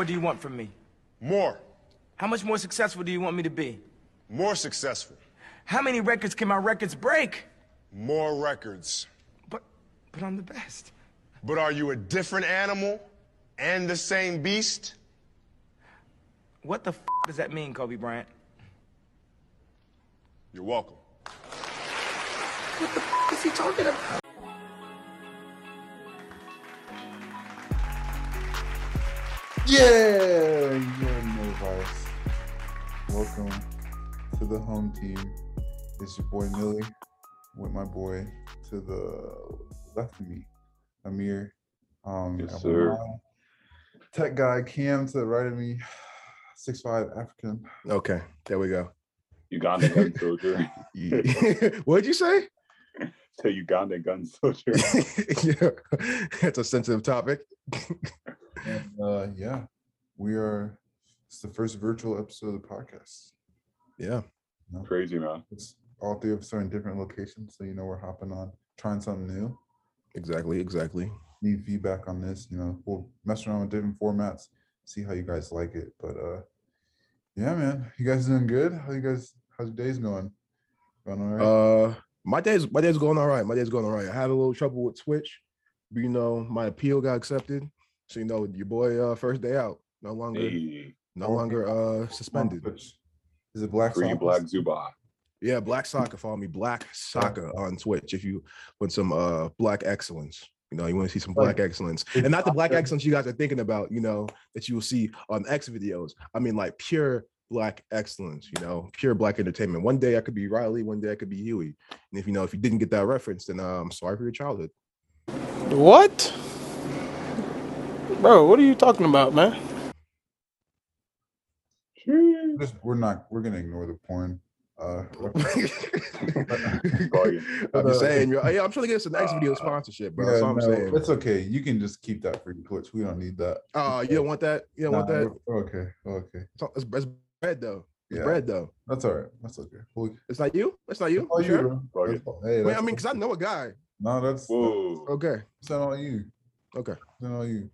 more do you want from me? More. How much more successful do you want me to be? More successful. How many records can my records break? More records. But, but I'm the best. But are you a different animal and the same beast? What the f does that mean, Kobe Bryant? You're welcome. What the f is he talking about? Yeah, you're no virus. Welcome to the home team. It's your boy Millie with my boy to the left of me, Amir. Um, Yes, sir. Tech guy Cam to the right of me, six five African. Okay, there we go. Ugandan gun soldier. What'd you say? to Ugandan gun soldier. yeah, it's a sensitive topic. And uh, yeah, we are. It's the first virtual episode of the podcast. Yeah, Crazy man. It's all three of us are in different locations, so you know we're hopping on, trying something new. exactly, exactly. need feedback on this. You know, we'll mess around with different formats, see how you guys like it. But uh yeah, man, you guys doing good? How you guys? How's your days going? Going all right? Uh, my day's my day's going all right. My day's going all right. I had a little trouble with Twitch, but you know, my appeal got accepted. So you know, your boy uh first day out, no longer Hey, no longer uh suspended. Is it Black free Soccer? black Zuba. Yeah, Black Soccer. Follow me, Black Soccer on Twitch. If you want some uh Black excellence, you know, you want to see some Like, Black excellence, and not the Black soccer. excellence you guys are thinking about. You know, that you will see on X videos. I mean, like pure Black excellence. You know, pure Black entertainment. One day I could be Riley, one day I could be Huey. And if you know, if you didn't get that reference, then uh, I'm sorry for your childhood. What? Bro, what are you talking about, man? Just, we're not. We're gonna ignore the porn. Uh, I'm just saying, yo, yeah, I'm trying to get us an X video sponsorship, bro. That's all I'm no, saying. it's okay. You can just keep that for your Twitch. We don't need that. Oh, you don't want that? You don't want that? Okay. Okay. It's, it's, it's bread though. It's Yeah. bread though. That's all right. That's okay. Well, It's not you. It's not you. all sure? you, bro. Fuck That's all- Hey, Wait, I mean, because I know a guy. no, that's Whoa. Okay. It's not all you. Okay. Then all you.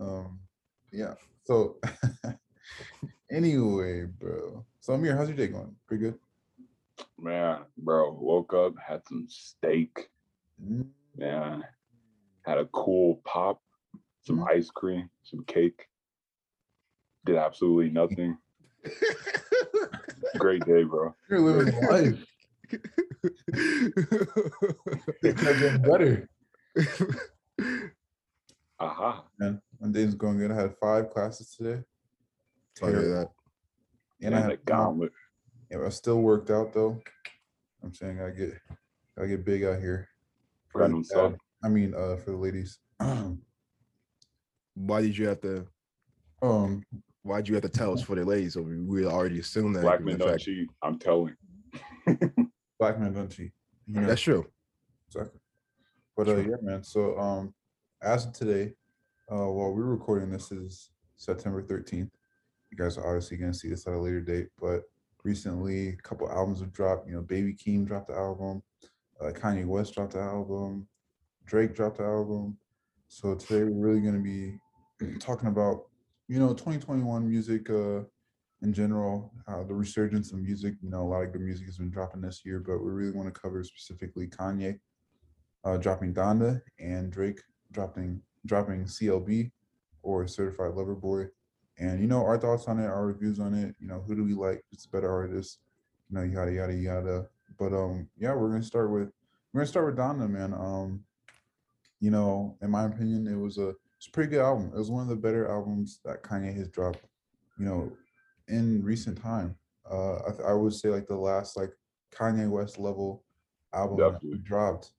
Um, yeah. So, anyway, bro. So Amir, how's your day going? Pretty good. Man, bro, woke up, had some steak, Mm, man. Had a cool pop, some Mhm. ice cream, some cake. Did absolutely nothing. Great day, bro. You're living life. It's not getting better. Aha. Man, my day's going good. I had five classes today, Sorry to hear that. and I And the had gauntlet. Yeah, I still worked out though. I'm saying I get I get big out here. For the stuff. dad- I mean, uh, for the ladies. Why did you have to? um, Why did you have to tell us for the ladies? So we, we already assumed that. Black given men don't fact- cheat. I'm telling. black man don't cheat. You know, That's true. exactly. But uh, yeah, man. So um, as of today, uh, while we're recording this is September 13th. You guys are obviously gonna see this at a later date, but recently a couple albums have dropped. You know, Baby Keem dropped the album, uh, Kanye West dropped the album, Drake dropped the album. So today we're really gonna be talking about you know 2021 music uh in general, uh, the resurgence of music. You know, a lot of good music has been dropping this year, but we really want to cover specifically Kanye uh, dropping Donda and Drake dropping dropping CLB or Certified Lover Boy. And you know, our thoughts on it, our reviews on it. You know, who do we like? It's a better artist. You know, yada yada yada. But um, yeah, we're gonna start with we're gonna start with Donda, man. Um, you know, in my opinion, it was a it's a pretty good album. It was one of the better albums that Kanye has dropped. You know, in recent time. Uh, I, th- I would say like the last like Kanye West level album that he dropped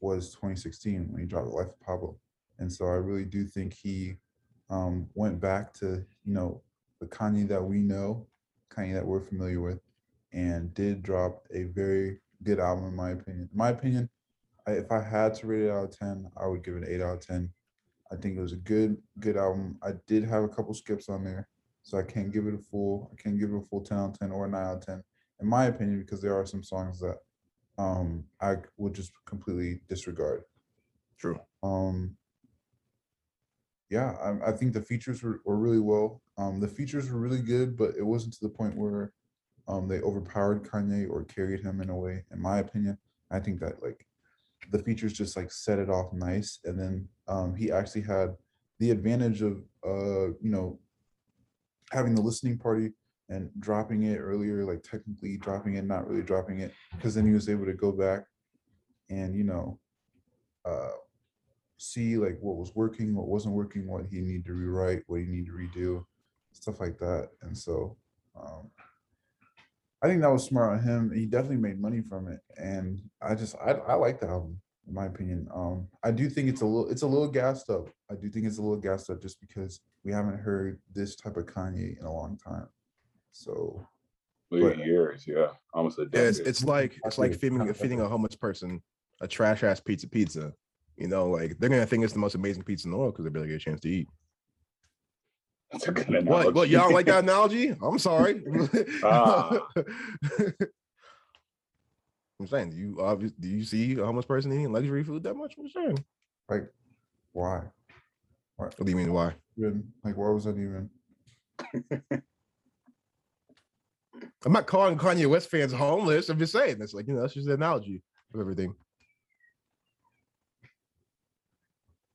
was 2016 when he dropped Life of Pablo. And so I really do think he um, went back to you know the Kanye that we know, Kanye that we're familiar with, and did drop a very good album in my opinion. In my opinion, I, if I had to rate it out of 10, I would give it an 8 out of 10. I think it was a good good album. I did have a couple skips on there, so I can't give it a full. I can't give it a full 10 out of 10 or a 9 out of 10, in my opinion, because there are some songs that um I would just completely disregard. True. Um yeah, I, I think the features were, were really well. Um, the features were really good, but it wasn't to the point where um they overpowered Kanye or carried him in a way. In my opinion, I think that like the features just like set it off nice, and then um he actually had the advantage of uh you know having the listening party and dropping it earlier, like technically dropping it, not really dropping it, because then he was able to go back and you know uh see like what was working, what wasn't working, what he needed to rewrite, what he needed to redo, stuff like that. And so um I think that was smart on him. He definitely made money from it. And I just I I like the album, in my opinion. Um I do think it's a little it's a little gassed up. I do think it's a little gassed up just because we haven't heard this type of Kanye in a long time. So But- years, yeah, almost a Yeah, decade. it's, it's like it's like Exactly. feeding feeding a homeless person a trash ass pizza pizza. You know, like they're gonna think it's the most amazing pizza in the world because they barely get a chance to eat. That's a good What? analogy. What? Y'all like that analogy? I'm sorry. Ah. I'm saying, do you obviously do you see a homeless person eating luxury food that much? I'm saying. like why? What do you mean? Why? Even like why was that even I'm not calling Kanye West fans homeless. I'm just saying that's like you know that's just an analogy of everything.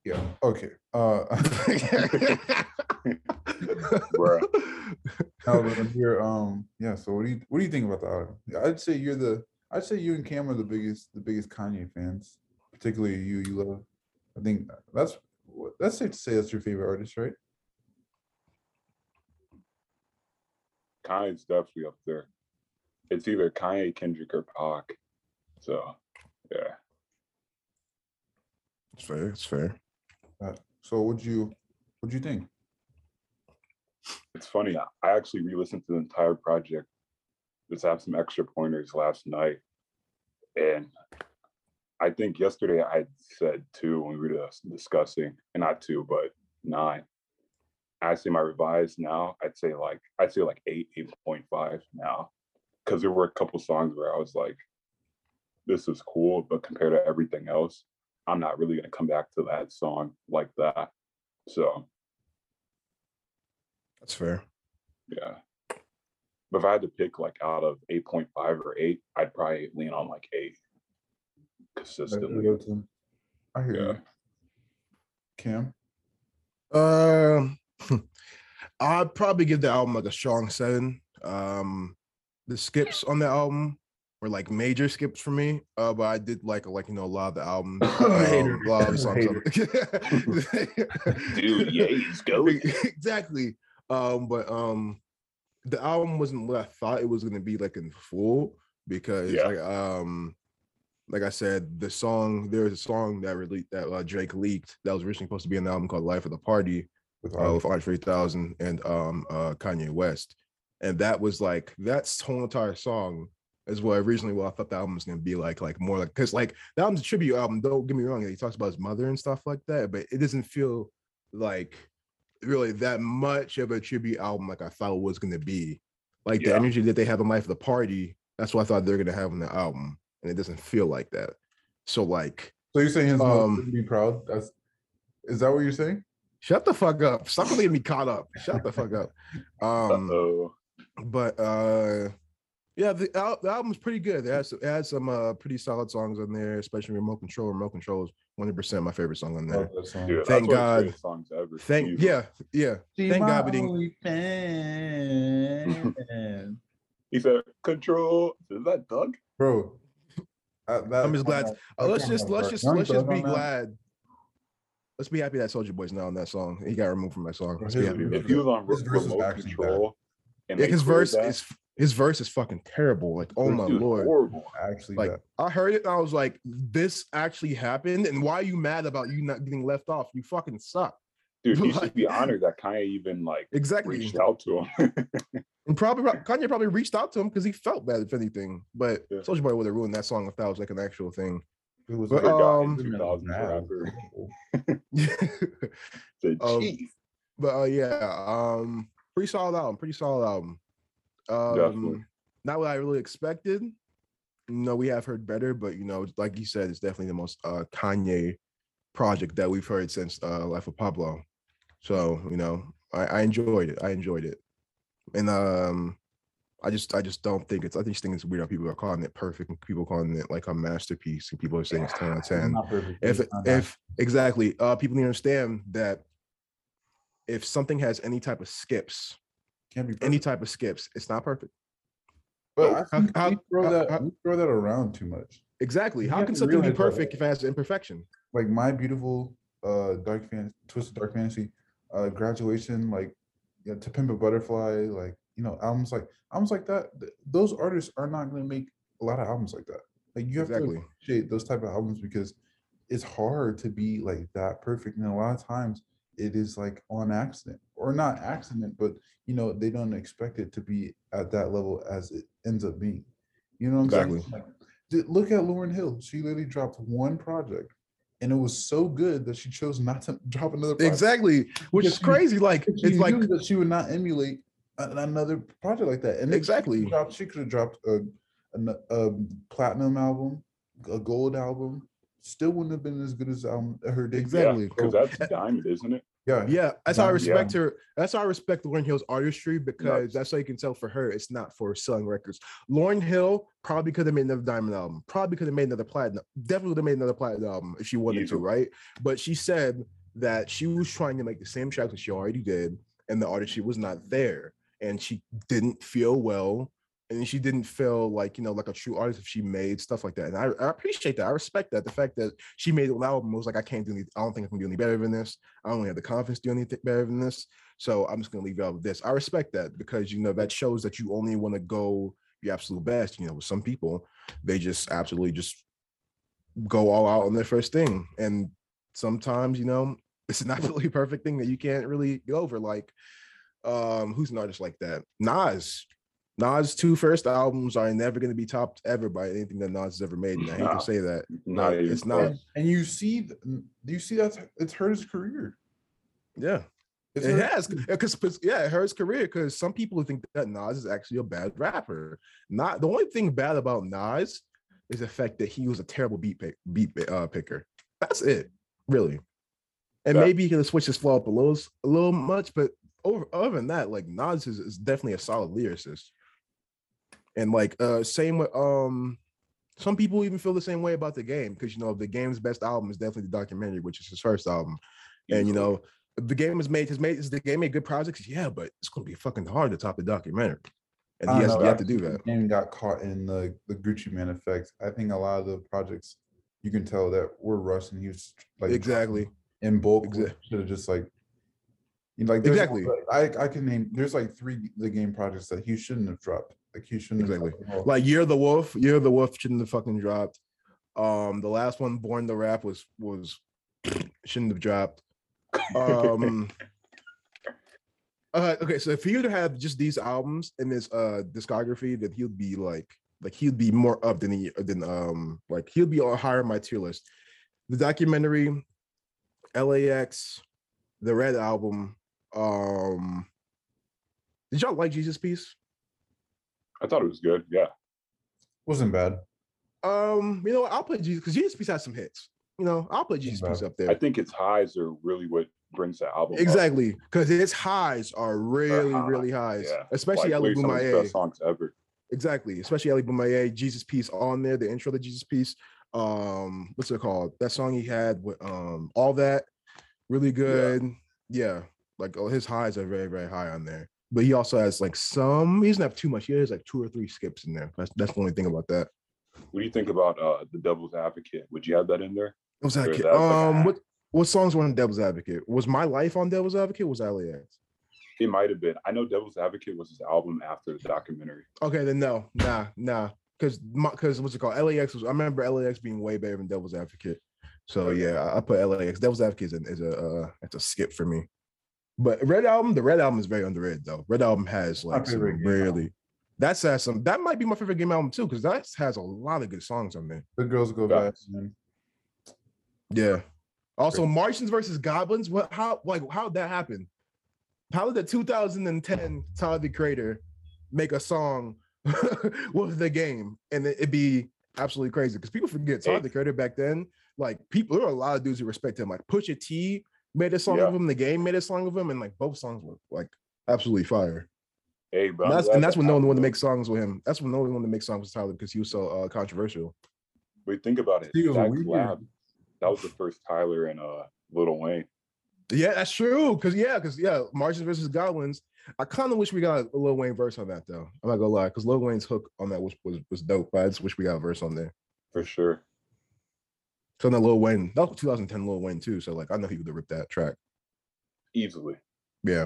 Yeah, okay. Uh Bruh. No, but I'm here. Um, yeah. So what do you what do you think about the album? I'd say you're the I'd say you and Cam are the biggest the biggest Kanye fans, particularly you. You love. I think that's that's safe to say that's your favorite artist, right? Kanye's definitely up there. It's either Kanye, Kendrick, or Pac. So, yeah. It's fair. It's fair. So what'd you what'd you think? It's funny. I- I actually re-listened to the entire project. Just have some extra pointers last night, and I think yesterday I said two when we were discussing, and not two, but nine. I say my revised now. I'd say like I'd say like eight, eight point five now, because there were a couple songs where I was like, "This is cool," but compared to everything else, I'm not really gonna come back to that song like that. So That's fair. yeah. But if I had to pick like out of 8.5 or 8, I'd probably lean on like 8 consistently. I hear Yeah. you. Cam, Um, I'd probably give the album like a strong seven. Um, the skips on the album were like major skips for me. Uh, but I did like like you know a lot of the. Hater. um, a lot of the songs. Dude, Ye's goated. exactly. Um, but um, the album wasn't what I thought it was gonna be like in full because Yeah. like um. Like I said, the song there was a song that released that uh, Drake leaked that was originally supposed to be an album called "Life of the Party," with uh, with Andre 3000 and um uh Kanye West. And that was like that's whole entire song is what originally what I thought the album was gonna be like, like more like because like the album's a tribute album, don't get me wrong, he talks about his mother and stuff like that, but it doesn't feel like really that much of a tribute album like I thought it was gonna be. Like the energy that they have in Life of the Party, that's what I thought they're gonna have on the album, and it doesn't feel like that. So like So you're saying his mother um, be proud? That's is that what you're saying? shut the fuck up. Stop getting me caught up. Shut the fuck up. Um Uh-oh. but uh yeah the, al- the album's pretty good it has, it has some uh pretty solid songs on there especially remote control remote control is 100% my favorite song on there Love that song. Dude, Thank that's one of God. the songs ever. thank yeah yeah She's thank God we didn't- He said, Control. Is that Doug? Bro. uh, that- I'm just glad- that- Uh, that let's just let's just let's just be on that? glad let's be happy that Soulja Boy's not on that song he got removed from that song let's be happy If he was on His re- verse is remote control, and yeah his verse that, is his verse is fucking terrible like oh my dude, lord horrible. Actually, like bad. I heard it and I was like, this actually happened. And why are you mad about you not getting left off? You fucking suck. Dude, you like- should be honored that Kanye even like Exactly. reached out to him. And probably Kanye probably reached out to him because he felt bad, if anything. But Yeah. Soulja Boy would have ruined that song if that was like an actual thing. It was But, like- um, it was 2000s bad. rapper. but the Um, chief. uh, yeah, um, pretty solid album. Pretty solid album. Definitely. Um, not what I really expected. No, we have heard better, but you know, like you said, it's definitely the most uh Kanye project that we've heard since uh Life of Pablo. So you know, I, I enjoyed it. I enjoyed it, and um, I just I just don't think it's. I just think it's weird how people are calling it perfect and people calling it like a masterpiece, and people are saying it's ten out of ten. perfect. If It's that. if exactly, uh, people need to understand that if something has any type of skips, can't be any type of skips, it's not perfect. But how- I think how- we throw how- that how- we throw that around too much. Exactly. You How have can to something be realize that- perfect if it has imperfection? Like my beautiful uh dark fan twisted dark fantasy, uh graduation, like you know, to pimp a butterfly, like you know, albums like albums like that. th- those artists are not gonna make a lot of albums like that. Like you have Exactly. to appreciate those type of albums because it's hard to be like that perfect. And a lot of times it is like on accident or not accident, but you know, they don't expect it to be at that level as it ends up being. You know what I'm Exactly. saying? Like, look at Lauryn Hill. She literally dropped one project and it was so good that she chose not to drop another project. Exactly. Which Because is she- crazy. Like She it's like that she would not emulate another project like that. And if she Exactly. could've dropped- she could have dropped a, a, a platinum album, a gold album, still wouldn't have been as good as um her debut. Exactly. Because that's diamond, isn't it? Yeah, Yeah, that's how I Yeah. respect her. That's how I respect Lauryn Hill's artistry because that's how you can tell for her it's not for selling records. Lauryn Hill probably could have made another diamond album, probably could have made another platinum, definitely would have made another platinum album if she wanted to, right? But she said that she was trying to make the same tracks that she already did, and the artistry was not there, and she didn't feel well. And she didn't feel like you know, like a true artist if she made stuff like that. And I, I appreciate that. I respect that. The fact that she made an album was like, I can't do any, I don't think I can do any better than this. I don't have the confidence to do anything better than this. So I'm just gonna leave it out with this. I respect that because you know that shows that you only want to go your absolute best. You know, with some people, they just absolutely just go all out on their first thing. And sometimes, you know, it's an absolutely perfect thing that you can't really get over. Like, um, who's an artist like that? Nas. Nas' two first albums are never going to be topped ever by anything that Nas has ever made. And I hate Nah. to say that. Not even it's not. and you see, do you see that it's hurt his career? Yeah. It's it hurt- has because yeah, it hurt his career because some people think that Nas is actually a bad rapper. Not the only thing bad about Nas is the fact that he was a terrible beat pick, beat uh, picker. That's it, really. And Yeah. maybe he can switch his flow up a little, s- a little much, but over other than that, like Nas is, is definitely a solid lyricist. And like uh same with um some people even feel the same way about the game because you know the game's best album is definitely the documentary, which is his first album. And you know, the game has made has made is the game made good projects. Yeah, but it's gonna be fucking hard to top the documentary. And he has know, yet to do that. Game got caught in the the Gucci Mane effect. I think a lot of the projects you can tell that were rushed and he was like Exactly. in bulk. Exa- Should have just like you know, like Exactly. I I can name there's like three the game projects that he shouldn't have dropped. Like he shouldn't Exactly. Like Year of the Wolf, Year of the Wolf shouldn't have fucking dropped. Um, the last one, Born 2 Rap, was was shouldn't have dropped. Um uh, okay, so if he would have just these albums in his uh discography, then he'd be like like he'd be more up than he than um like he'll be on higher on my tier list. The documentary, LAX, the Red album. Um did y'all like Jesus Piece? I thought it was good. Yeah. Wasn't bad. Um, you know, what, I'll put Jesus because Jesus Piece has some hits. You know, I'll put Jesus bad. Piece up there. I think its highs are really what brings the album. Exactly, because its highs are really, high, really highs, Yeah. especially like, Ali literally some of his best songs ever. Exactly, especially Ali Bomaye, Jesus Piece on there, the intro to Jesus Piece. Um, what's it called? That song he had with um all that, really good. Yeah, like oh, his highs are very, very high on there. But he also has like some. He doesn't have too much. He has like two or three skips in there. That's that's the only thing about that. What do you think about uh the Devil's Advocate? Would you have that in there? What was Or that? is kid? that um, hack? what what songs were on Devil's Advocate? Was my life on Devil's Advocate? Was LAX? It might have been. I know Devil's Advocate was his album after the documentary. Okay, then no, nah, nah. Because because what's it called? LAX was. I remember LAX being way better than Devil's Advocate. So yeah, I, I put LAX. Devil's Advocate is a is a uh, it's a skip for me. But Red Album, the Red Album is very underrated though. Red Album has like some favorite game album. really. That's has some. That might be my favorite game album too, because that has a lot of good songs on there. The girls go Yeah. back. Man. Yeah. Also, Martians versus Goblins. What? How? Like, how'd that happen? How did the 2010 Tyler the Creator make a song with the game and it, it be absolutely crazy? Because people forget Tyler Hey. the Creator back then. Like, people there were a lot of dudes who respect him. Like Pusha T made a song Yeah. of him. The game made a song of him, and like both songs were like absolutely fire. Hey, but And that's glad and that's when no one happened, wanted to make songs with him. That's when no one wanted to make songs with Tyler because he was so uh, controversial. But think about it. He That collab, that was the first Tyler and uh Lil Wayne. Yeah, that's true. Cause yeah, cause yeah, Martians versus Goblins. I kind of wish we got a Lil Wayne verse on that though. I'm not gonna lie, cause Lil Wayne's hook on that was was, was dope. But I just wish we got a verse on there. For sure. So then Lil Wayne, that was 2010 Lil Wayne too. So like I know he would have ripped that track. Easily. Yeah.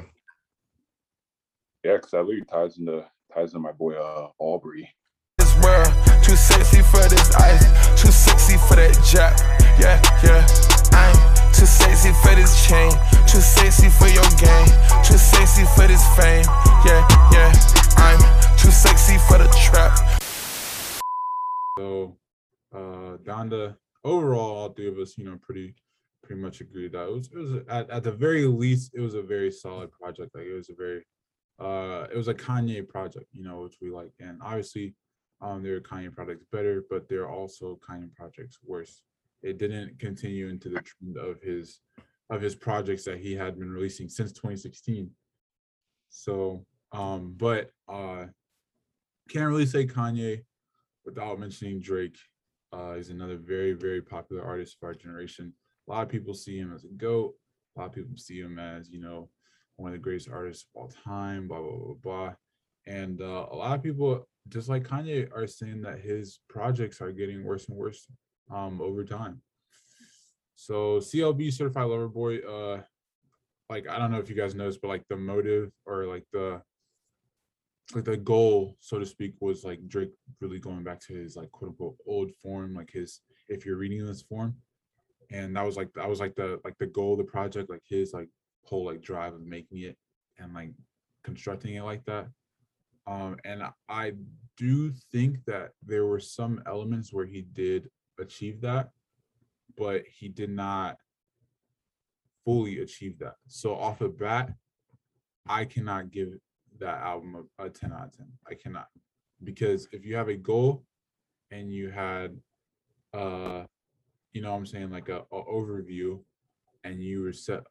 Yeah, because that really ties into ties into my boy uh Aubrey. this world. Too sexy for this ice, too sexy for that jack. Yeah, yeah. I'm too sexy for this chain, too sexy for your game, too sexy for this fame. Yeah, yeah. I'm too sexy for the trap. So, uh, Donda, overall, all three of us, you know, pretty, pretty much agreed that it was, it was at, at the very least, it was a very solid project. Like it was a very, uh, it was a Kanye project, you know, which we like. And obviously, um, there are Kanye projects better, but there are also Kanye projects worse. It didn't continue into the trend of his, of his projects that he had been releasing since 2016. So, um, but uh, can't really say Kanye without mentioning Drake. Uh, he's another very, very popular artist of our generation. A lot of people see him as a goat. A lot of people see him as, you know, one of the greatest artists of all time, blah, blah, blah, blah. And uh, a lot of people, just like Kanye, are saying that his projects are getting worse and worse um, over time. So CLB Certified Lover Boy, uh, like, I don't know if you guys noticed, but like the motive or like the, like the goal, so to speak, was like Drake really going back to his like quote unquote old form, like his if you're reading this form. And that was like that was like the like the goal of the project, like his like whole like drive of making it and like constructing it like that. Um, and I- do think that there were some elements where he did achieve that, but he did not fully achieve that. So off the bat, I cannot give that album a, a 10 out of 10. I cannot. Because if you have a goal and you had uh you know what I'm saying like a, a overview and you were set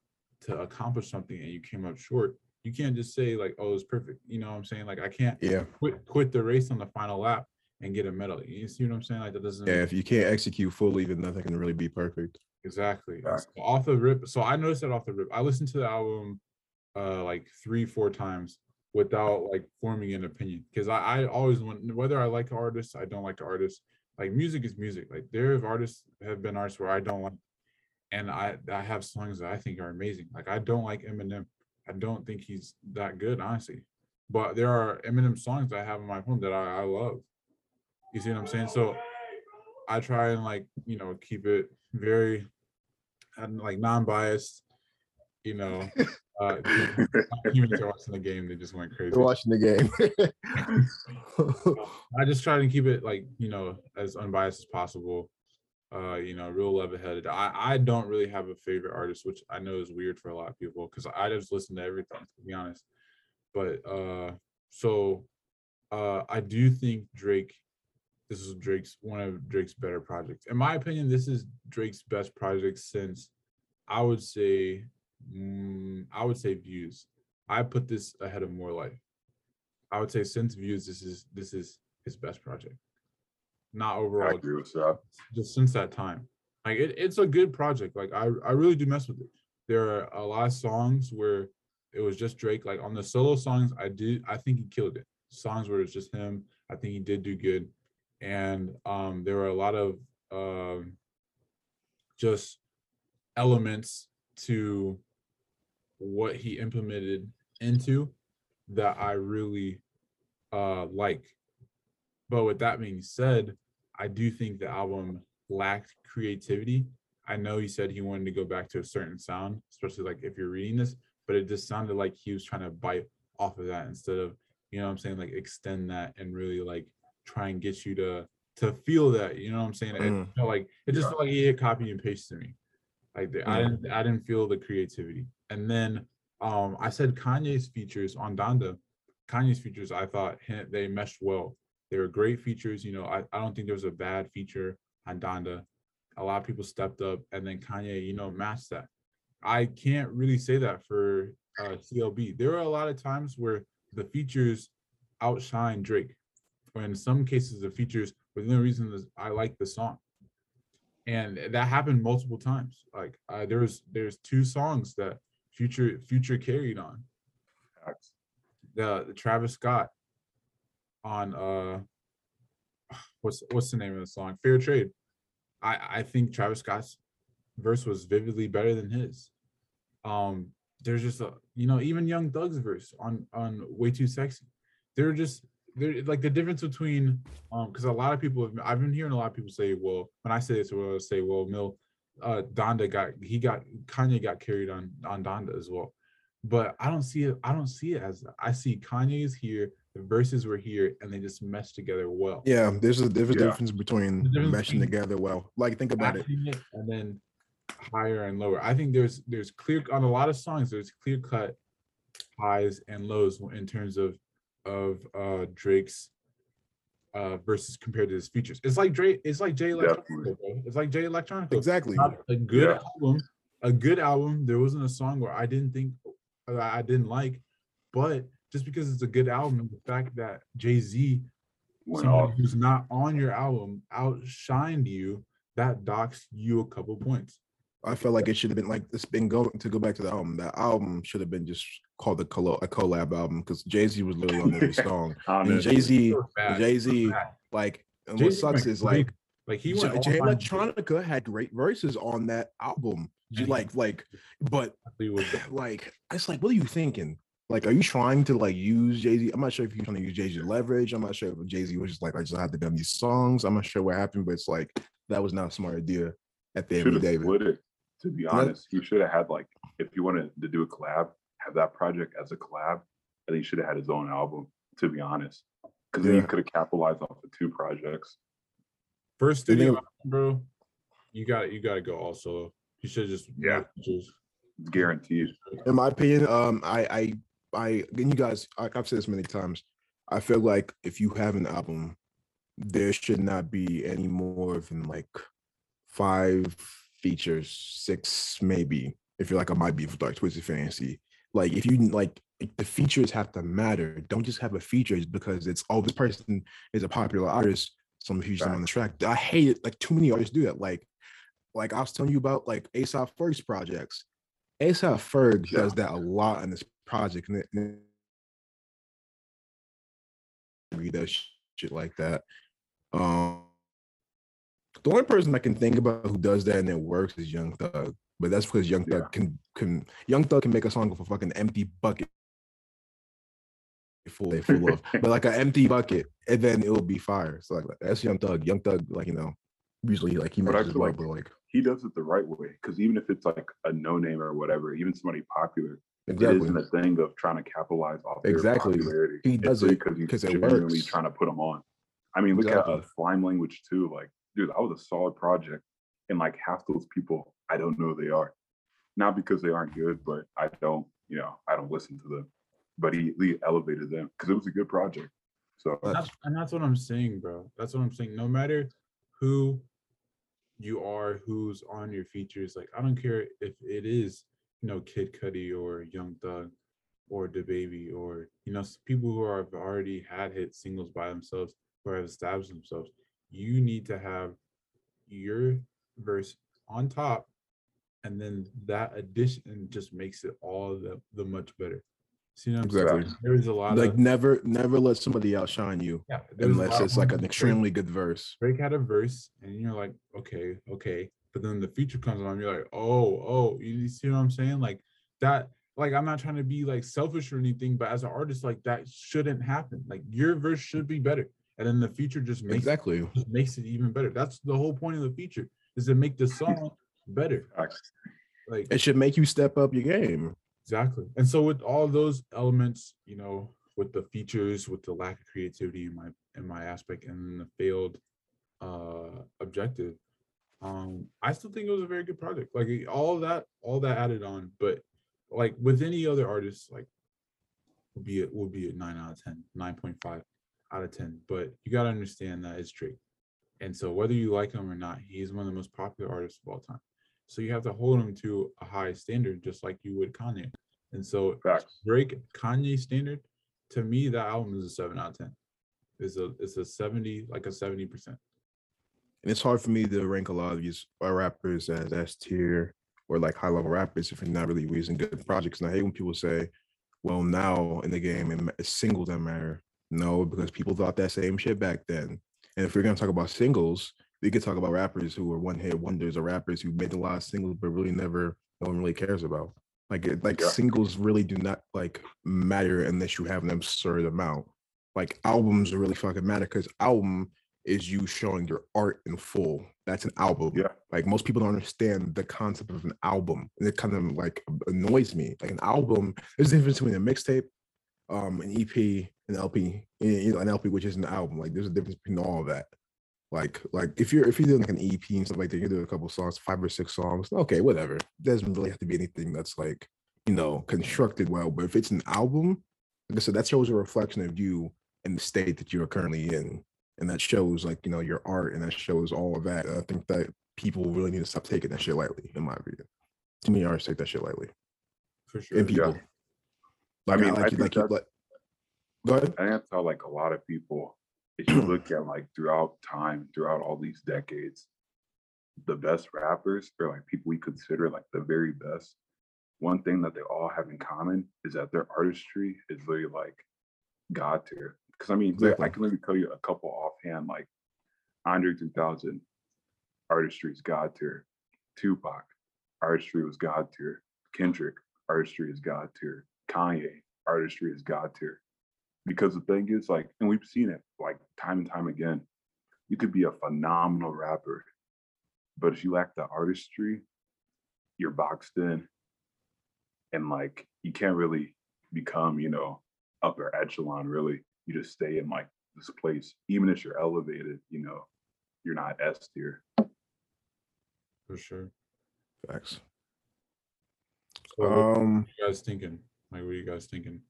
to accomplish something and you came up short, you can't just say like oh it's perfect. You know what I'm saying? Like I can't Yeah. quit quit the race on the final lap and get a medal. You see what I'm saying? Like that doesn't Yeah. If you can't execute fully, then nothing can really be perfect. Exactly. Right. So off the rip. So I noticed that off the rip. I listened to the album uh like three, four times without like forming an opinion. Because I, I always want whether I like artists, I don't like artists. Like music is music. Like there have artists have been artists where I don't like and I I have songs that I think are amazing. Like I don't like Eminem. I don't think he's that good, honestly. But there are Eminem songs I have on my phone that I, I love. You see what I'm saying? So I try and like, you know, keep it very like non-biased, you know. Uh humans are watching the game, they just went crazy. You're watching the game. I just try to keep it like, you know, as unbiased as possible. Uh, you know, real level-headed. I, I don't really have a favorite artist, which I know is weird for a lot of people because I just listen to everything, to be honest. But uh so uh I do think Drake, this is Drake's one of Drake's better projects. In my opinion, this is Drake's best project since I would say mm, I would say views. I put this ahead of more life. I would say since views, this is this is his best project. Not I overall, agree with that. just since that time. Like it, it's a good project. Like I, I really do mess with it. There are a lot of songs where it was just Drake. Like on the solo songs, I did I think he killed it. Songs where it's just him, I think he did do good. And um there were a lot of um just elements to what he implemented into that I really uh like. But with that being said, I do think the album lacked creativity. I know he said he wanted to go back to a certain sound, especially like if you're reading this, but it just sounded like he was trying to bite off of that instead of, you know what I'm saying, like extend that and really like try and get you to to feel that, you know what I'm saying? It Mm. felt like it just felt like he hit copy and paste to me. Like the, I didn't I didn't feel the creativity. And then um I said Kanye's features on Donda. Kanye's features I thought they meshed well. They were great features. You know, I, I don't think there was a bad feature on Donda. A lot of people stepped up, and then Kanye, you know, matched that. I can't really say that for uh, CLB. There are a lot of times where the features outshine Drake. Or in some cases, the features were the only reason I like the song. And that happened multiple times. Like uh, there's there's two songs that Future Future carried on. The, the Travis Scott on uh what's what's the name of the song? Fair Trade. I I think Travis Scott's verse was vividly better than his. Um, there's just a you know even Young Thug's verse on on Way Too Sexy. They're just they're like the difference between um because a lot of people have I've been hearing a lot of people say well when I say this well say well Mill uh Donda got he got Kanye got carried on on Donda as well. But I don't see it. I don't see it as I see Kanye's here, the verses were here, and they just mesh together well. Yeah, there's a there's a Yeah. difference between The difference meshing between- together well. Like think about it. It and then higher and lower. I think there's there's clear on a lot of songs. There's clear cut highs and lows in terms of of uh Drake's uh versus compared to his features. It's like Drake. It's like Jay Electronica. Definitely. It's like Jay Electronica. Exactly. A good Yeah. album. A good album. There wasn't a song where I didn't think uh, I didn't like, but just because it's a good album, the fact that Jay Z who's not on your album outshined you, that docks you a couple points. I felt like it should have been like it's been going to go back to the album. That album should have been just called a collab, a collab album because Jay Z was literally on every song. Oh, and Jay Z, Jay Z, like, and what Jay-Z sucks went is like like he J- went Jay all time Electronica had great verses on that album. J- And he- Like, like, but like, it's like, what are you thinking? Like, are you trying to like use Jay Z? I'm not sure if you're trying to use Jay Z leverage. I'm not sure if Jay Z was just like, I just have to done these songs. I'm not sure what happened, but it's like that was not a smart idea at the end of the day. split it. To be Yeah. honest, he should have had like if you wanted to do a collab, have that project as a collab, and he should have had his own album. To be honest, because then Yeah. he could have capitalized off the two projects. first studio then- album, bro. You got you got to go also. You should just Yeah. just guaranteed. in my opinion, um, I, I, I, and you guys, like I've said this many times, I feel like if you have an album, there should not be any more than like five features, six maybe. If you're like a my with like Twisted Fantasy, like if you like the features have to matter. Don't just have a feature because it's oh this person is a popular artist. Some features them on the track. I hate it. Like too many artists do that. Like, like I was telling you about like ASAP Ferg's projects. ASAP Ferg does that a lot in this project, and it, and he does shit like that. Um, the only person I can think about who does that and it works is Young Thug, but that's because Young Thug Yeah. can can Young Thug can make a song with a fucking empty bucket full full of, but like an empty bucket, and then it will be fire. So like that's Young Thug. Young Thug, like you know, usually like he makes his like- but like He does it the right way. Because even if it's like a no name or whatever, even somebody popular, it exactly. isn't a thing of trying to capitalize off Exactly. popularity. He does really it because he's it genuinely works. trying to put them on. I mean, look Exactly. at uh, Slime Language 2. Like, dude, that was a solid project, and like half those people, I don't know who they are. Not because they aren't good, but I don't, you know, I don't listen to them. But he, he elevated them because it was a good project. So That's, and that's what I'm saying, bro. That's what I'm saying. No matter who you are, who's on your features, like I don't care if it is, you know, Kid Cudi or Young Thug or DaBaby or you know people who have already had hit singles by themselves or have established themselves. You need to have your verse on top, and then that addition just makes it all the the much better. See what I'm Exactly. saying? There's a lot like of never never let somebody outshine you yeah, unless it's like an extremely good verse. Drake had a verse, and you're like, okay, okay, but then the feature comes on, you're like, oh, oh, you see what I'm saying? Like that, like I'm not trying to be like selfish or anything, but as an artist, like that shouldn't happen. Like your verse should be better, and then the feature just makes Exactly. just makes it even better. That's the whole point of the feature is to make the song better. Like It should make you step up your game. Exactly. And so with all those elements, you know, with the features, with the lack of creativity in my in my aspect and the failed uh objective, um, I still think it was a very good project. Like all that, all that added on, but like with any other artist, like would be it would be a nine out of 10, 9.5 out of 10. But you gotta understand that it's Drake. And so whether you like him or not, he's one of the most popular artists of all time. So you have to hold him to a high standard, just like you would Kanye. And so Facts. Drake Kanye standard, to me, that album is a seven out of ten. It's a it's a 70, like a 70%. and it's hard for me to rank a lot of these uh, rappers as S tier or like high level rappers if you're not really releasing good projects. And I hate when people say, "Well, now in the game, it ma- it's singles that matter." No, because people thought that same shit back then. And if we're gonna talk about singles, we could talk about rappers who are one hit wonders or rappers who made a lot of singles but really never no one really cares about. Like it- like Yeah. singles really do not like matter unless you have an absurd amount. Like albums really fucking matter because album is you showing your art in full. That's an album. Yeah. Like most people don't understand the concept of an album. And it kind of like annoys me. Like an album, there's a difference between a mixtape, um, an EP, an LP, you know, an LP, which is an album. Like there's a difference between all of that. Like, like if you're if you're doing like an EP and stuff like that, you do a couple songs, five or six songs, okay, whatever. Doesn't really have to be anything that's like, you know, constructed well. But if it's an album, like I said, that shows a reflection of you and the state that you are currently in and that shows like you know your art and that shows all of that. I think that people really need to stop taking that shit lightly, in my opinion. Too many artists take that shit lightly, For sure. and people. I Like, mean, I like, think like, you- that's- like, go ahead. I think that's how like a lot of people, if you look at like throughout time, throughout all these decades, the best rappers or like people we consider like the very best, one thing that they all have in common is that their artistry is very like God tier. Because I mean, li- I can let me tell you a couple offhand, like Andre 3000, artistry is God tier. Tupac, artistry was God tier. Kendrick, artistry is God tier. Kanye, artistry is God tier because the thing is like and we've seen it like time and time again you could be a phenomenal rapper but if you lack the artistry you're boxed in and like you can't really become you know upper echelon really you just stay in like this place even if you're elevated you know you're not s tier For sure. Facts. So what are Um, you guys thinking? Like, what are you guys thinking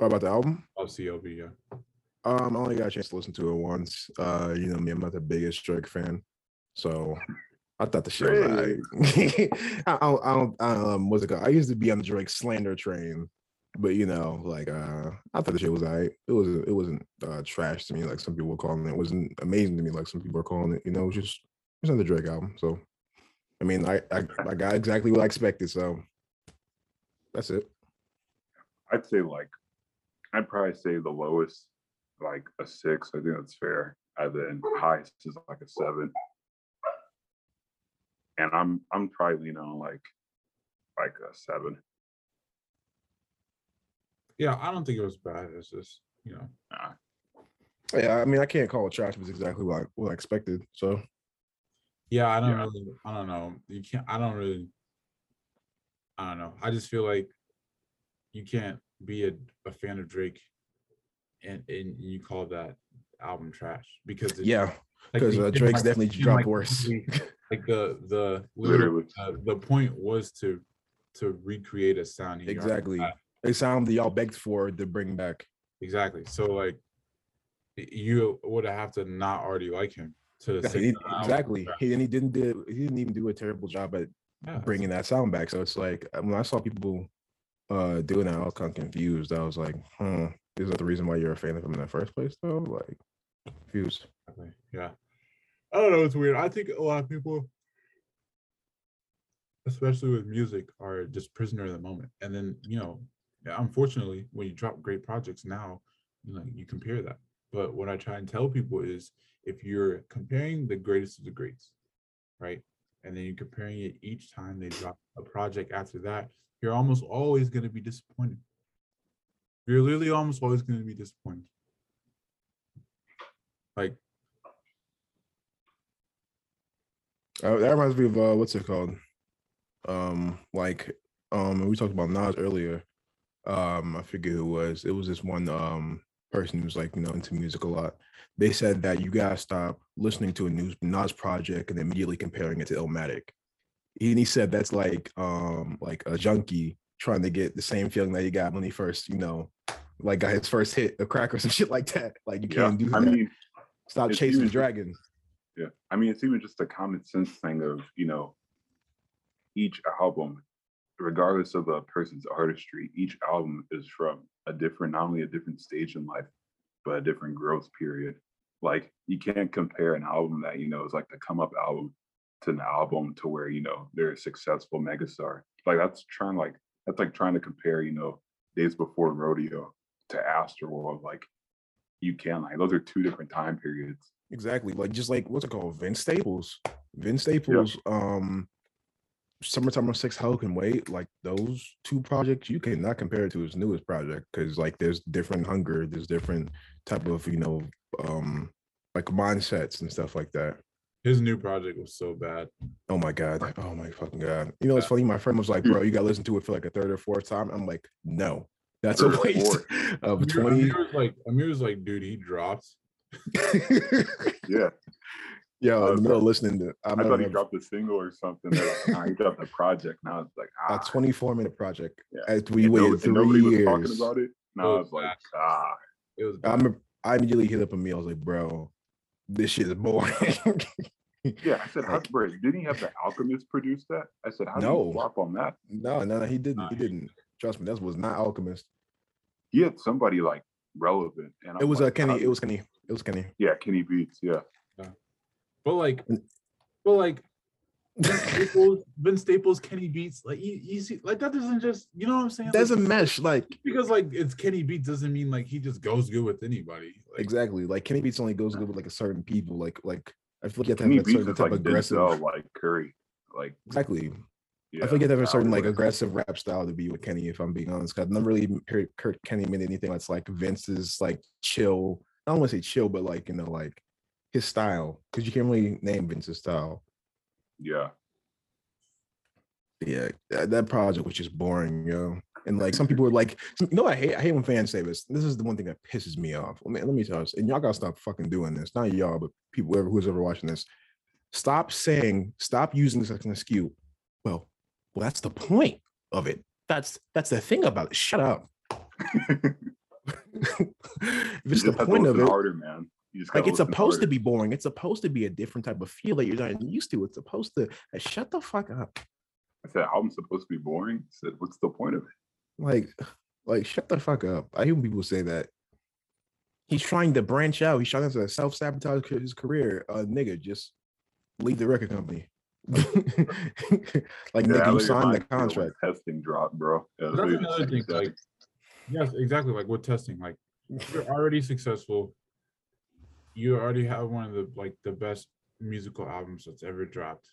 what about the album? of CLB? Yeah. Um, I only got a chance to listen to it once. Uh, you know me, I'm not the biggest Drake fan, so I thought the shit was alright. I, I, don't- I don't, I don't, um, what's it called? I used to be on the Drake slander train, but you know, like, uh, I thought the shit was alright. It was, it wasn't uh, trash to me like some people were calling it. It wasn't amazing to me like some people are calling it. You know, it was just it's another Drake album. So, I mean, I, I, I got exactly what I expected. So, that's it. i'd say like i'd probably say the lowest like a six i think that's fair and then highest is like a seven and i'm i'm probably leaning on like like a seven Yeah, I don't think it was bad. It's just, you know, Nah. Yeah, I mean, I can't call it trash. It was exactly what I, what I expected. So, yeah, I don't Yeah. really, I don't know. You can't, I don't really, I don't know. I just feel like you can't be a, a fan of Drake and, and you call that album trash because it's yeah, because the- uh, Drake's like, definitely dropped like, worse. like the the literally, literally uh, the point was to to recreate a sound Exactly. A sound that y'all begged for to bring back. exactly so like you would have to not already like him to Yeah, say he- exactly. He and he didn't do he didn't even do a terrible job at Yeah, bringing that sound back. So it's like uh, when I saw people uh doing that, I was kind of confused. I was like, hmm, is that the reason why you're a fan of him in the first place? Though, like, confused. Yeah. I don't know. It's weird. I think a lot of people, especially with music, are just prisoner of the moment. And then, you know, unfortunately, when you drop great projects now, you know, you compare that. But what I try and tell people is if you're comparing the greatest of the greats, right? And then you're comparing it each time they drop a project after that, you're almost always going to be disappointed. You're literally almost always going to be disappointed. Like, Uh, that reminds me of uh, what's it called? Um, like um, we talked about Nas earlier. Um, I forget who it was. It was this one um person who's like you know into music a lot. They said that you gotta stop listening to a new Nas project and immediately comparing it to Illmatic. And he said that's like um like a junkie trying to get the same feeling that he got when he first you know like got his first hit, a crack or some shit like that. Like you yeah can't do that. i mean stop chasing even- dragon. Yeah, I mean, it's even just a common sense thing of you know, each album, regardless of a person's artistry, each album is from a different, not only a different stage in life, but a different growth period. Like you can't compare an album that you know is like the come up album to an album to where you know they're a successful megastar. Like that's trying like that's like trying to compare you know days before rodeo to Astroworld. Like you can like those are two different time periods. Exactly. Like just like what's it called? Vince Staples. Vince Staples, um Summertime '06 Hell Can Wait. Like those two projects, you cannot compare it to his newest project because like there's different hunger, there's different type of, you know, um like mindsets and stuff like that. His new project was so bad. Oh my god. Oh my fucking god. You know it's funny? My friend was like, bro, you gotta listen to it for like a third or fourth time. I'm like, no, that's a Third or waste fourth. of Amir, 20. Amir was like, Amir was like, dude, he dropped. Yeah, Yo, in the Uh, middle of listening to I I'm thought he dropped a single or something. They're like, nah, he dropped a project. Now it's like a ah, 24 minute project. Yeah. As we and no- waited and nobody three was talking about it. Now Oh, it's like ah, It was I bad. remember I immediately hit up Emil. I was like, bro, this shit is boring. yeah. I said, how, Like- bro, didn't he have the Alchemist produce that? I said, how do No. you flop on that? no, no, no, he didn't. Nah, He he- didn't. Trust me, that was not Alchemist. He had somebody like relevant, and It I'm was uh, like, how Kenny. do- It was Kenny. It was Kenny. yeah, Kenny Beats. Yeah, But like, but like, Vince Staples, Vince Staples, Kenny Beats, like you, you see, like that doesn't just, you know what I'm saying? Like, Doesn't mesh. Like because like it's Kenny Beats doesn't mean like he just goes good with anybody. Like, exactly. Like Kenny Beats only goes good with like a certain people. Like like I feel like you have to Kenny have a Beats certain type like of aggressive. Denzel, like Curry, like Exactly. yeah. I feel like you have to have a certain like aggressive rap style to be with Kenny, if I'm being honest. 'cause I've never really heard Kurt Kenny mean anything that's like Vince's like chill. I don't want to say chill, but like you know, like his style. Because you can't really name Vince's style. Yeah, Yeah, that, that project was just boring, yo. And like some people were like, you know, I hate. I hate when fans say this. This is the one thing that pisses me off. Let me let me tell you, and y'all gotta stop fucking doing this. Not y'all, but people ever who's ever watching this. Stop saying, stop using this as an excuse. Well, well, that's the point of it. That's that's the thing about it. Shut up. if it's the just have to point of it, harder, man. You just like it's listen supposed to be boring. It's supposed to be a different type of feel that you're not used to. It's supposed to uh, shut the fuck up. I said, album's supposed to be boring. I said, what's the point of it? Like, like shut the fuck up. I hear people say that. He's trying to branch out. He's trying to self sabotage his career. Uh, nigga, just leave the record company. like, Yeah, nigga, you signed the reminds me of when contract. Testing drop, bro. Yeah, But that's another thing. Like, yes, exactly. Like with testing, like you're already successful. You already have one of the like the best musical albums that's ever dropped.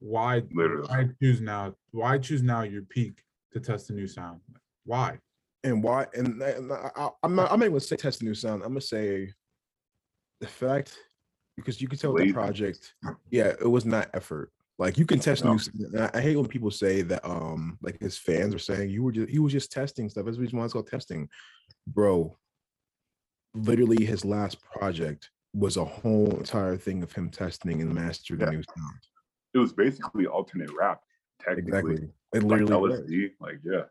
Why, Literally. why choose now? Why choose now your peak to test a new sound? Why? And why? And, and I, I- I'm not. I'm not even gonna say test a new sound. I'm gonna say the fact because you can tell with the project. Yeah, it was not effort. Like you can test No. new. and I, I hate when people say that. Um, like his fans are saying you were just he was just testing stuff. That's the reason why it's called testing, bro. Literally, his last project was a whole entire thing of him testing and mastering Yeah. the new sound. It was basically alternate rap, technically. Exactly. It Like literally was. LSD. Like, yeah.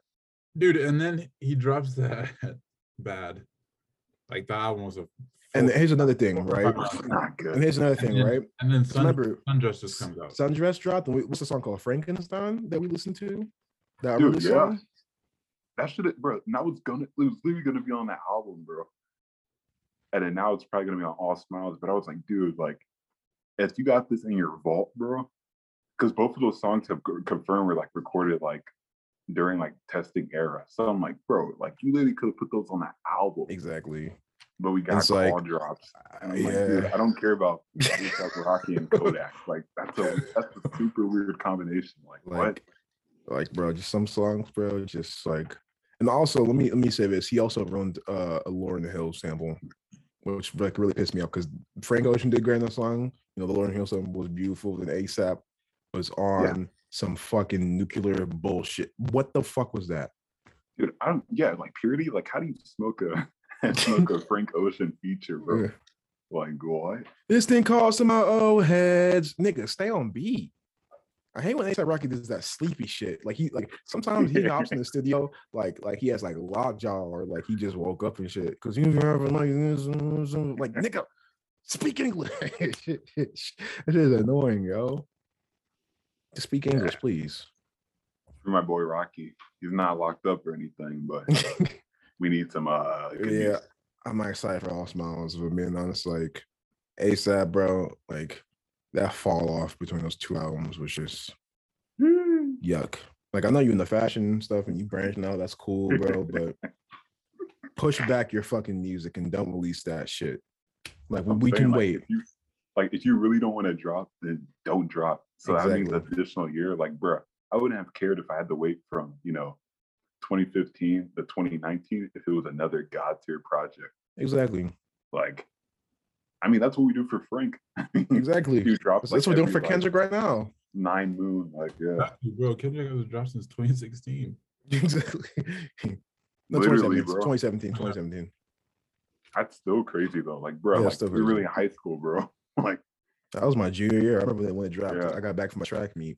Dude, and then he drops that bad. Like that album was a And here's another thing, right? It's not And here's another and thing, then, right? And then Sun, remember, Sundress just comes out. Sundress dropped, and we, what's the song called? Frankenstein that we listened to. That Dude, Dude, yeah. song. That should have, bro. And that was gonna, it was literally gonna be on that album, bro. And then now it's probably gonna be on All Smiles. But I was like, dude, like, if you got this in your vault, bro, because both of those songs have confirmed were like recorded like during like testing era. So I'm like, bro, like you literally could have put those on that album, Exactly. but we got It's like, drops. And I'm like, dude, yeah. I don't care about Rocky and Kodak. Like that's a that's a super weird combination. Like, what? Like, like, bro, just some songs, bro, just like. And also, let me let me say this. He also ruined uh, a Lauryn Hill sample, which like really pissed me off because Frank Ocean did great on the song. You know, the Lauryn Hill song was beautiful. Then ASAP was on some fucking nuclear bullshit. What the fuck was that? Dude, I don't. Yeah, like purity. Like, how do you smoke a smoke a Frank Ocean feature, bro? Yeah. Like, what? This thing costs my old heads. Nigga, stay on beat. I hate when ASAP Rocky does that sleepy shit. Like he like sometimes he hops in the studio like like he has like lockjaw or like he just woke up and shit. Cause you having like like nigga, speak English. it is annoying, yo. Speak English, please. For my boy Rocky, he's not locked up or anything, but we need some. uh yeah. I'm excited for All Smiles. I'm being honest, like ASAP, bro, like that fall off between those two albums was just hmm. yuck. Like I know you in the fashion stuff and you branching out, that's cool, bro. But push back your fucking music and don't release that shit. Like we, I'm we saying, can like, wait. If you, like if you really don't want to drop, then don't drop. So that means Exactly. an additional year. Like, bro, I wouldn't have cared if I had to wait from you know 2015 to 2019 if it was another god tier project. Exactly. Like, I mean, that's what we do for Frank. Exactly. you drop. That's like, what we're doing for every, like, Kendrick right now. Nine moon, like yeah, Exactly, Bro, Kendrick has dropped since 2016. Exactly. no, Literally, 2017, bro. 2017, uh-huh. 2017. that's still crazy though. Like, bro, Yeah, like still we're really in high school, bro. like, That was my junior year. I remember that when it dropped. Yeah. I got back from my track meet.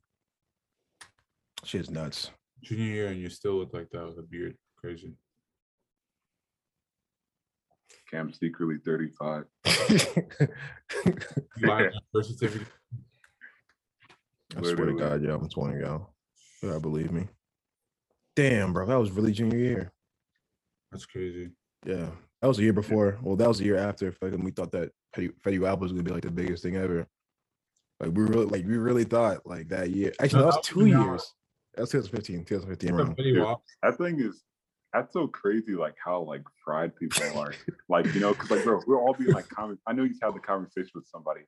Shit's nuts. Junior year, and you still look like that with a beard. Crazy. Cam secretly 35. You lied on your birth certificate. I swear to God, yeah, I'm 20. You gotta believe me. Damn, bro, that was really junior year. That's crazy. Yeah, that was a year before. Well, that was a year after. Fucking, we thought that Fetty Fetty Wap was gonna be like the biggest thing ever. Like we really, like we really thought like that year. Actually, No, that that was was two years. That was 2015, 2015 What's up, around. Fetty Dude, Wap? That thing is that's so crazy, like how like fried people are. like, you know, because like bro, we'll all be like comment. I know you have the conversation with somebody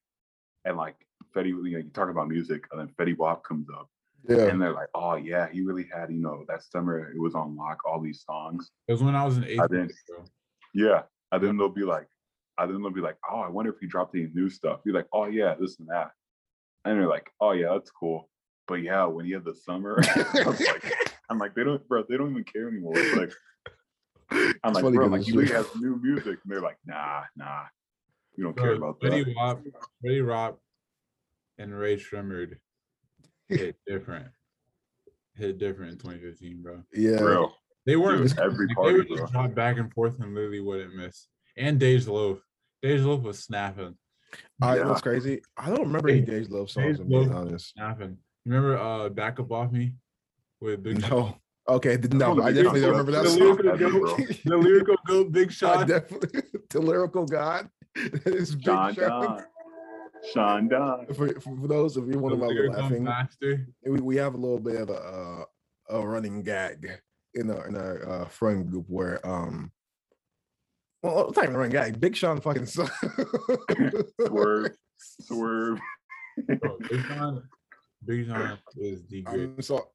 and like Fetty, you know, you talk about music and then Fetty Wap comes up Yeah, and they're like, Oh yeah, he really had, you know, that summer it was on lock, all these songs. It was when I was in eighth I grade, didn't- Yeah. And then they'll be like, and then they'll be like, Oh, I wonder if he dropped any new stuff. Be like, Oh yeah, this and that. And they're like, Oh yeah, that's cool. But yeah, when he had the summer, I was like, I'm like, they don't, bro, they don't even care anymore. It's like, I'm It's like, funny bro, 'cause like it's he really true. has new music, and they're like, nah, nah, we don't care Bro, about that. Fetty Wap, Fetty and Rae Sremmurd hit different. Hit different in 2015, bro. yeah. Bro, They weren't Dude, every like, they party, would just bro. back and forth and literally wouldn't miss. And Dej Loaf. Dej Loaf was snapping, I Yeah. what's crazy. I don't remember any Dej Loaf songs. I'm being honest. snapping. Remember uh Back Up Off Me with Big Sean? No. Okay, th- no, I definitely don't remember that The song. lyrical bro. goat, the lyrical goat Big I Sean. definitely the lyrical god. is Big Sean Sean. Don, Sean Don. For, for those of you The wondering why we're laughing, we, we have a little bit of a uh, a running gag in our in our uh, friend group where um well it's not even a running gag. Big Sean fucking son. Swerve, swerve. Bro, Big Sean, Big Sean is the great. I'm so,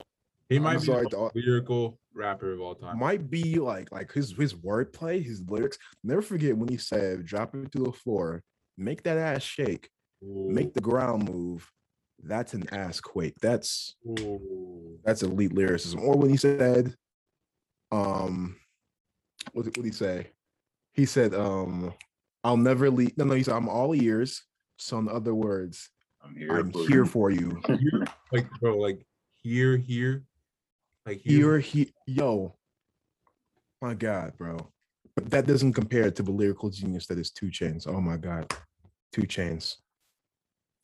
He I'm might be sorry the most lyrical rapper of all time. might be like like his his wordplay, his lyrics. Never forget when he said, "Drop it to the floor, make that ass shake, make the ground move." That's an ass quake. That's Ooh. that's elite lyricism. Or when he said, um, what did what did he say? He said, um, I'll never leave. No, no, he said, I'm all ears. So in other words, I'm here. I'm for here you. for you. Like bro, like here, here, like Here, he, yo, my God, bro. But that doesn't compare to the lyrical genius that is Two Chainz. Oh my God, Two Chainz.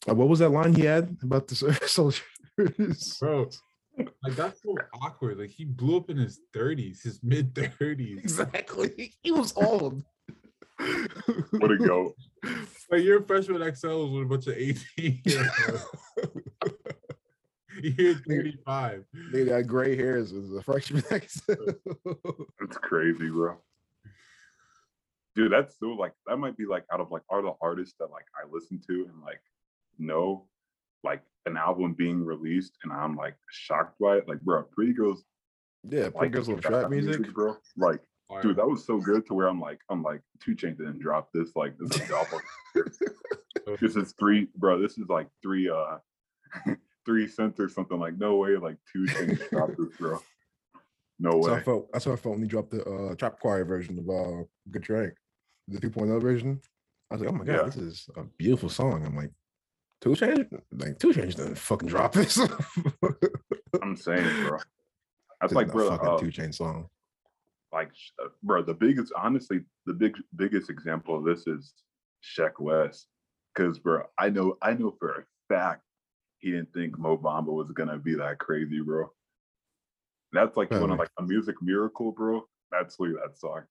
Uh, what was that line he had about the ser- soldiers? bro. Like that's so awkward. Like he blew up in his 30s, his mid 30s. Exactly. He was old. What a goat. Like your freshman XL was with a bunch of 18 year olds. You're 35. They got gray hairs as a freshman. That's crazy, bro. Dude, that's so like that might be like out of like all the artists that like I listen to and like know like an album being released and I'm like shocked by it. Like, bro, Pretty Girls yeah, Pretty like Girls Love Trap music. bro. Like, Fire. dude, that was so good to where I'm like, I'm like, Two Chainz didn't drop this. Like, this is album. this is three, bro. This is like three, uh, three cents or something. Like, no way. Like, Two Chainz dropped this, bro. No way. So I felt that's how I felt when he dropped the uh, Trap Choir version of uh, Good Drank, the 2.0 version. I was like, oh my god, Yeah. this is a beautiful song. I'm like, Two Chainz, like Two Chainz didn't fucking drop this. I'm saying, bro. That's like, a bro, fucking uh, Two Chain song. like, uh, bro, the biggest, honestly, the big, biggest example of this is Sheck Wes. Cause, bro, I know, I know for a fact he didn't think Mo Bamba was gonna be that crazy, bro. That's like one of like a music miracle, bro. That's literally that song,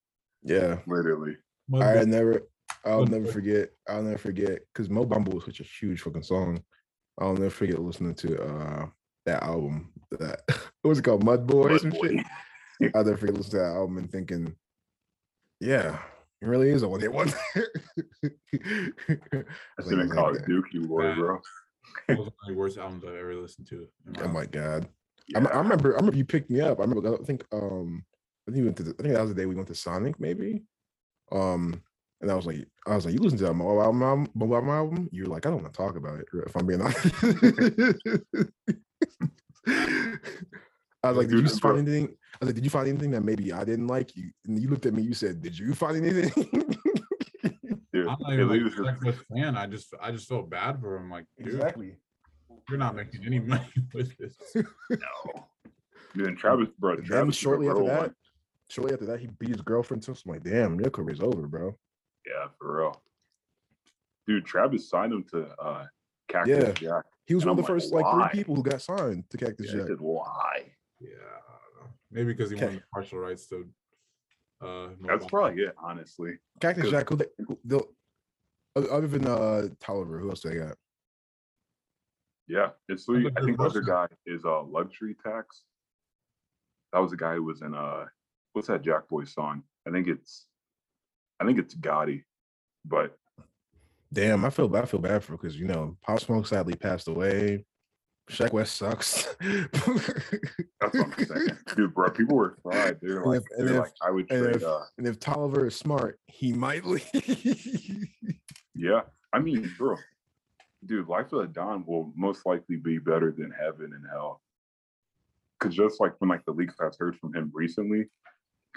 Yeah. literally. I never, I'll never forget. I'll never forget because Mo Bamba was such a huge fucking song. I'll never forget listening to uh that album. That what was it called? Mud Boy or Mud some Boy. shit. I'll never forget listening to that album and thinking, yeah, it really is a one hit wonder. I should have called it Dookie Boy, Right. bro. That was one of the worst albums I've ever listened to. in Oh my my god. I, Yeah. I remember I remember you picked me up. I remember I think um I think we went to the, I think that was the day we went to Sonic maybe. Um and I was like I was like you listen to that Mo album, album, Mo album, album? You're like I don't want to talk about it if I'm being honest. I was like, did you find anything? I was like, did you find anything that maybe I didn't like? You and you looked at me, you said, Did you find anything? Dude, I'm not even like, a just- fan. I just I just felt bad for him. Like, dude, you're not making any money with this. no. Dude, and Travis, bro. And then Travis shortly after that, one. shortly after that, he beat his girlfriend. So I'm like, damn, your career's over, bro. Yeah, for real. Dude, Travis signed him to uh Cactus Yeah. Jack. He was And one of I'm the like, first like why? three people who got signed to Cactus Yeah, I Jack. said, why? Yeah, I don't know. maybe because he Okay. wanted partial rights to. Uh, That's probably it, honestly. Cactus Jack, who they, who they'll- other than uh Toliver, who else do they got? Yeah, it's That's. I think the other guy is uh luxury tax. That was the guy who was in uh what's that Jack Boy song? I think it's I think it's Gatti, but Damn, I feel bad. I feel bad for because you know Pop Smoke sadly passed away. Sheck Wes sucks. that's what I'm saying. Dude, bro, people were fried. They were And like, if- they're if- like, I would and trade if- uh and if Toliver is smart, he might leave. yeah. I mean, bro, dude, Life of the Don will most likely be better than Heaven and Hell. Cause just like when like the leaks I've heard from him recently,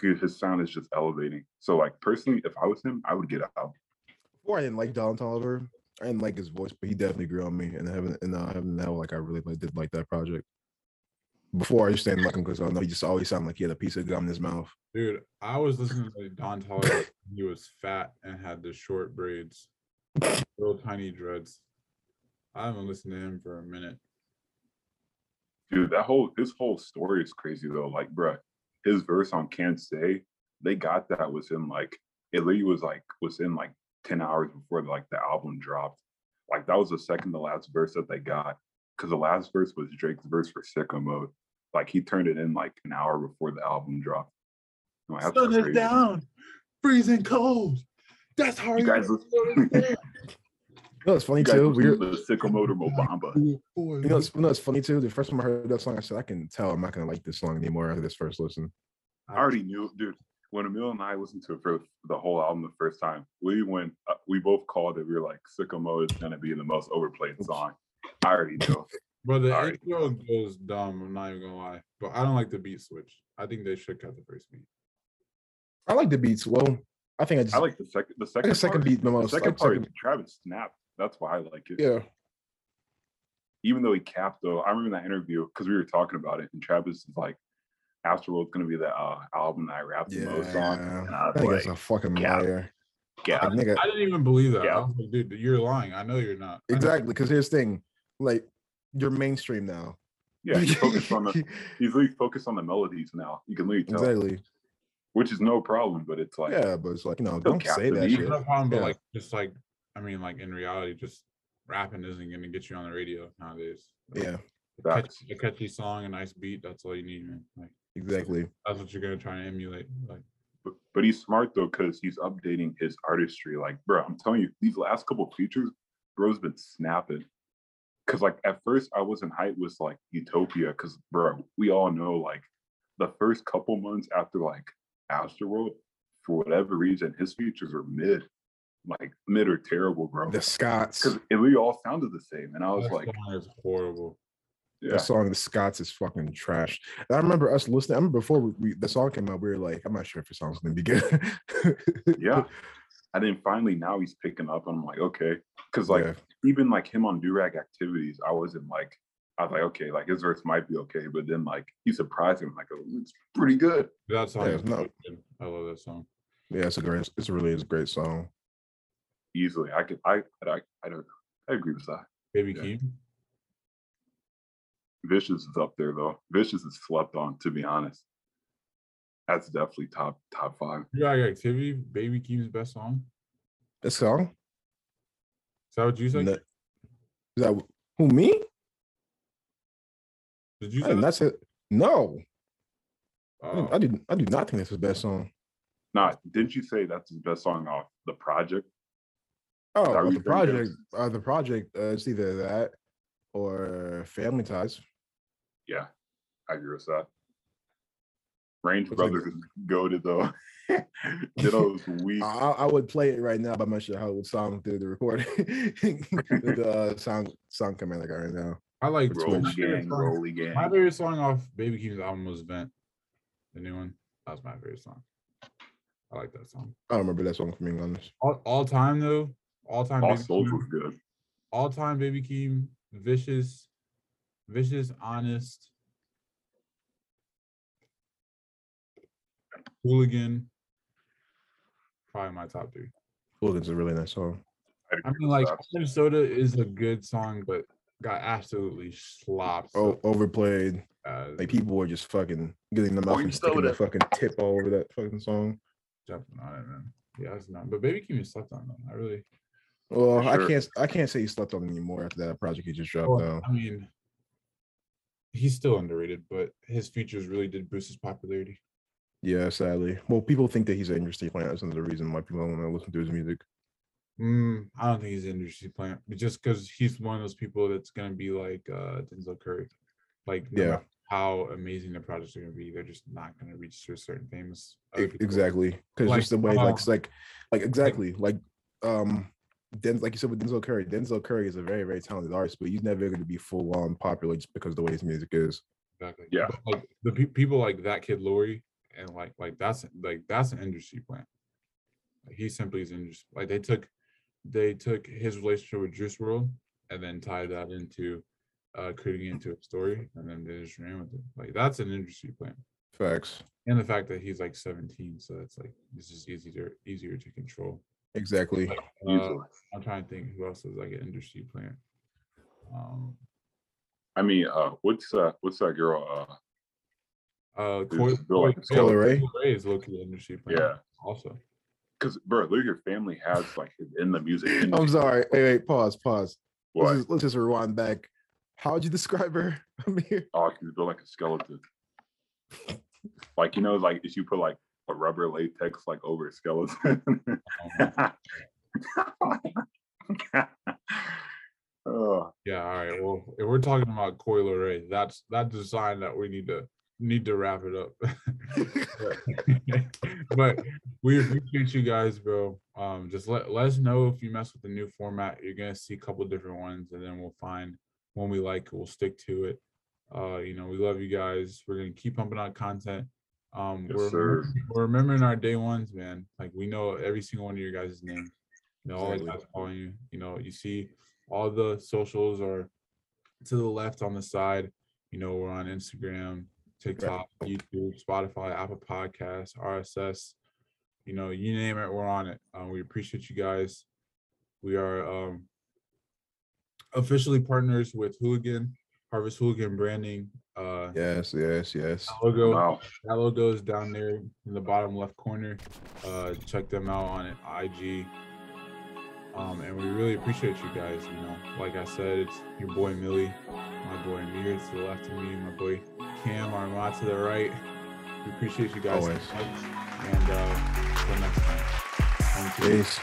his sound is just elevating. So like personally, if I was him, I would get out. Before I didn't like Don Toliver. I didn't like his voice, but he definitely grew on me. And having and uh, having now, like I really like, did like that project. Before I used to didn't like him because I know he just always sounded like he had a piece of gum in his mouth. Dude, I was listening to Don Toliver. he was fat and had the short braids, little tiny dreads. I haven't listened to him for a minute. Dude, that whole his whole story is crazy though. Like, bruh, his verse on Can't Say, they got that within like it literally was like within like 10 hours before like the album dropped. Like that was the second to last verse that they got. Cause the last verse was Drake's verse for Sicko Mode. Like he turned it in like an hour before the album dropped. I'm like, that's crazy. freezing cold. That's how You guys listen, You know, it's funny you guys too. We're, the Sicko Mode or Mobamba. you know, it's, you know, it's funny too. The first time I heard that song, I said, I can tell I'm not gonna like this song anymore after this first listen. I already knew, dude. When Emil and I listened to it for the whole album the first time, we went, uh, we both called it. We were like, "Sicko Mode is gonna be the most overplayed song." I already know. But the Alright. intro goes dumb. I'm not even gonna lie. But I don't like the beat switch. I think they should cut the first beat. I like the beats. Well, I think I just I like the second, the second, like the second part. beat the The second like part, second- Travis snapped. That's why I like it. yeah. Even though he capped, though, I remember that interview because we were talking about it, and Travis is like, "Astroworld's gonna be the uh, album that I rap the most on." Yeah, And I I think like, it's a fucking cap. liar. "Yeah, Like, nigga, I didn't even believe that. Yeah. I was like, dude, you're lying. I know you're not. Exactly. Because here's the thing, like you're mainstream now. yeah." He's focused on the, he's really focused on the melodies now. You can literally tell, exactly. which is no problem. But it's like, Yeah, but it's like you know, don't say that shit. no problem, but Yeah. like just like I mean, like in reality, just rapping isn't gonna get you on the radio nowadays. Like, Yeah, a catchy, a catchy song, a nice beat, that's all you need, man. Like exactly. that's what you're gonna try and emulate. Like But, but he's smart though, because he's updating his artistry. Like, bro, I'm telling you, these last couple features, bro's been snapping. Cause like at first I wasn't hyped with like Utopia, cause bro, we all know like the first couple months after like Astroworld, for whatever reason, his features were mid, like mid or terrible, bro. The Scotts. Cause we all sounded the same, and I was that like, horrible. Yeah, The song "The Scotts" is fucking trash. And I remember us listening. I remember before we, we, the song came out, we were like, "I'm not sure if the song's gonna be good." yeah. And then finally now he's picking up, and I'm like, okay, cause like Yeah. even like him on Durag activities, I wasn't like, I was like, okay, like his verse might be okay, but then like he surprised me, like, oh, it's pretty good. That song Yeah, is no. good. I love that song. yeah, it's a great. It's really is a great song. Easily, I could, I, I, I don't, I agree with that. Baby Yeah. Keem. Vicious is up there though. Vicious is slept on, to be honest. That's definitely top top five. You got activity, Baby Keem's best song. That song? Is that what you said? No- Is that who me? Did you say did that? not say no. I, Oh, didn't- I did I do not think that's his best song. Nah, didn't you say that's his best song off the project? Oh, Are well, we the project, it's- uh, the project, uh, it's either that or Family Ties. Yeah, I agree with that. Range What's that Brothers is goaded though. Ditto's weak. I, I I would play it right now, but I'm not sure how it would sound through the recording. the uh, sound sound command I got right now. I like Rolly my favorite gang, song- My favorite song off Baby Keem's album was Vent, the new one. That was my favorite song. I like that song. I don't remember that song from being honest. All, all time though, all time, All Baby Souls Keem, was good. all time Baby Keem, vicious, vicious, honest, hooligan. Probably my top three. Hooligan's a really nice song. I'd I agree mean, like Minnesota is a good song, but got absolutely slopped. Oh, so overplayed. bad. Like people were just fucking getting them out and sticking their fucking tip all over that fucking song. jumping on it, man. Yeah, it's not. But Baby Keem is slept on though. I really. Well, For I can't I can't say he slept on anymore after that project he just dropped Well, though. I mean, he's still underrated, but his features really did boost his popularity. Yeah, sadly. Well, people think that he's an industry plant. That's another reason why people don't want to listen to his music. Mm, I don't think he's an industry plant, but just because he's one of those people that's gonna be like uh Denzel Curry. Like, no Yeah. how amazing the projects are gonna be, they're just not gonna reach to a certain famous. other Exactly, because Like, just the way, like, uh, it's like, like exactly, like, um, Den, like you said with Denzel Curry. Denzel Curry is a very, very talented artist, but he's never going to be full on popular just because of the way his music is. Exactly. Yeah. But, like the pe- people like that Kid LAROI and like like that's like that's an industry plant. Like he simply is industry. Like they took they took his relationship with Juice WRLD and then tied that into uh creating it into a story and then they just ran with it. Like that's an industry plant. Facts. And the fact that he's like 17, so it's like it's just easier easier to control. Exactly. Uh, I'm trying to think who else is like an industry plant. Um I mean, uh, what's uh, what's that girl? Uh, uh Who's Coi- Bill like a yeah, Coi Leray? Coi Leray is local industry plant. Yeah. Also. because bro, look, your family has like in the music. I'm sorry. Wait, wait, pause, pause. Let's just, let's just rewind back. How would you describe her? Amir? Oh, she's built like a skeleton. like you know, like if you put like a rubber latex like over skeleton. oh, Yeah, all right. Well, if we're talking about Coi Leray, that's that's the sign that we need to need to wrap it up. but, but we appreciate you guys, bro. Um, just let let us know if you mess with the new format. You're gonna see a couple different ones, and then we'll find one we like. We'll stick to it. Uh, you know, we love you guys. We're gonna keep pumping out content. Um, Yes, we're, sir. we're remembering our day ones, man. Like we know every single one of your guys' names. You know, all the guys following you. You know, you see all the socials are to the left on the side. You know, we're on Instagram, TikTok, YouTube, Spotify, Apple Podcasts, RSS. You know, you name it, we're on it. Um, we appreciate you guys. We are um, officially partners with Hooligan, Harvest Hooligan Branding. Uh, Yes, yes, yes. that logo, wow. that logo is down there in the bottom left corner. Uh, check them out on IG. Um, and we really appreciate you guys. You know, like I said, it's your boy Millie, my boy Amir to the left of me, my boy Cam Armand to the right. We appreciate you guys so Always. much. And uh, until next time. Thank you. Peace.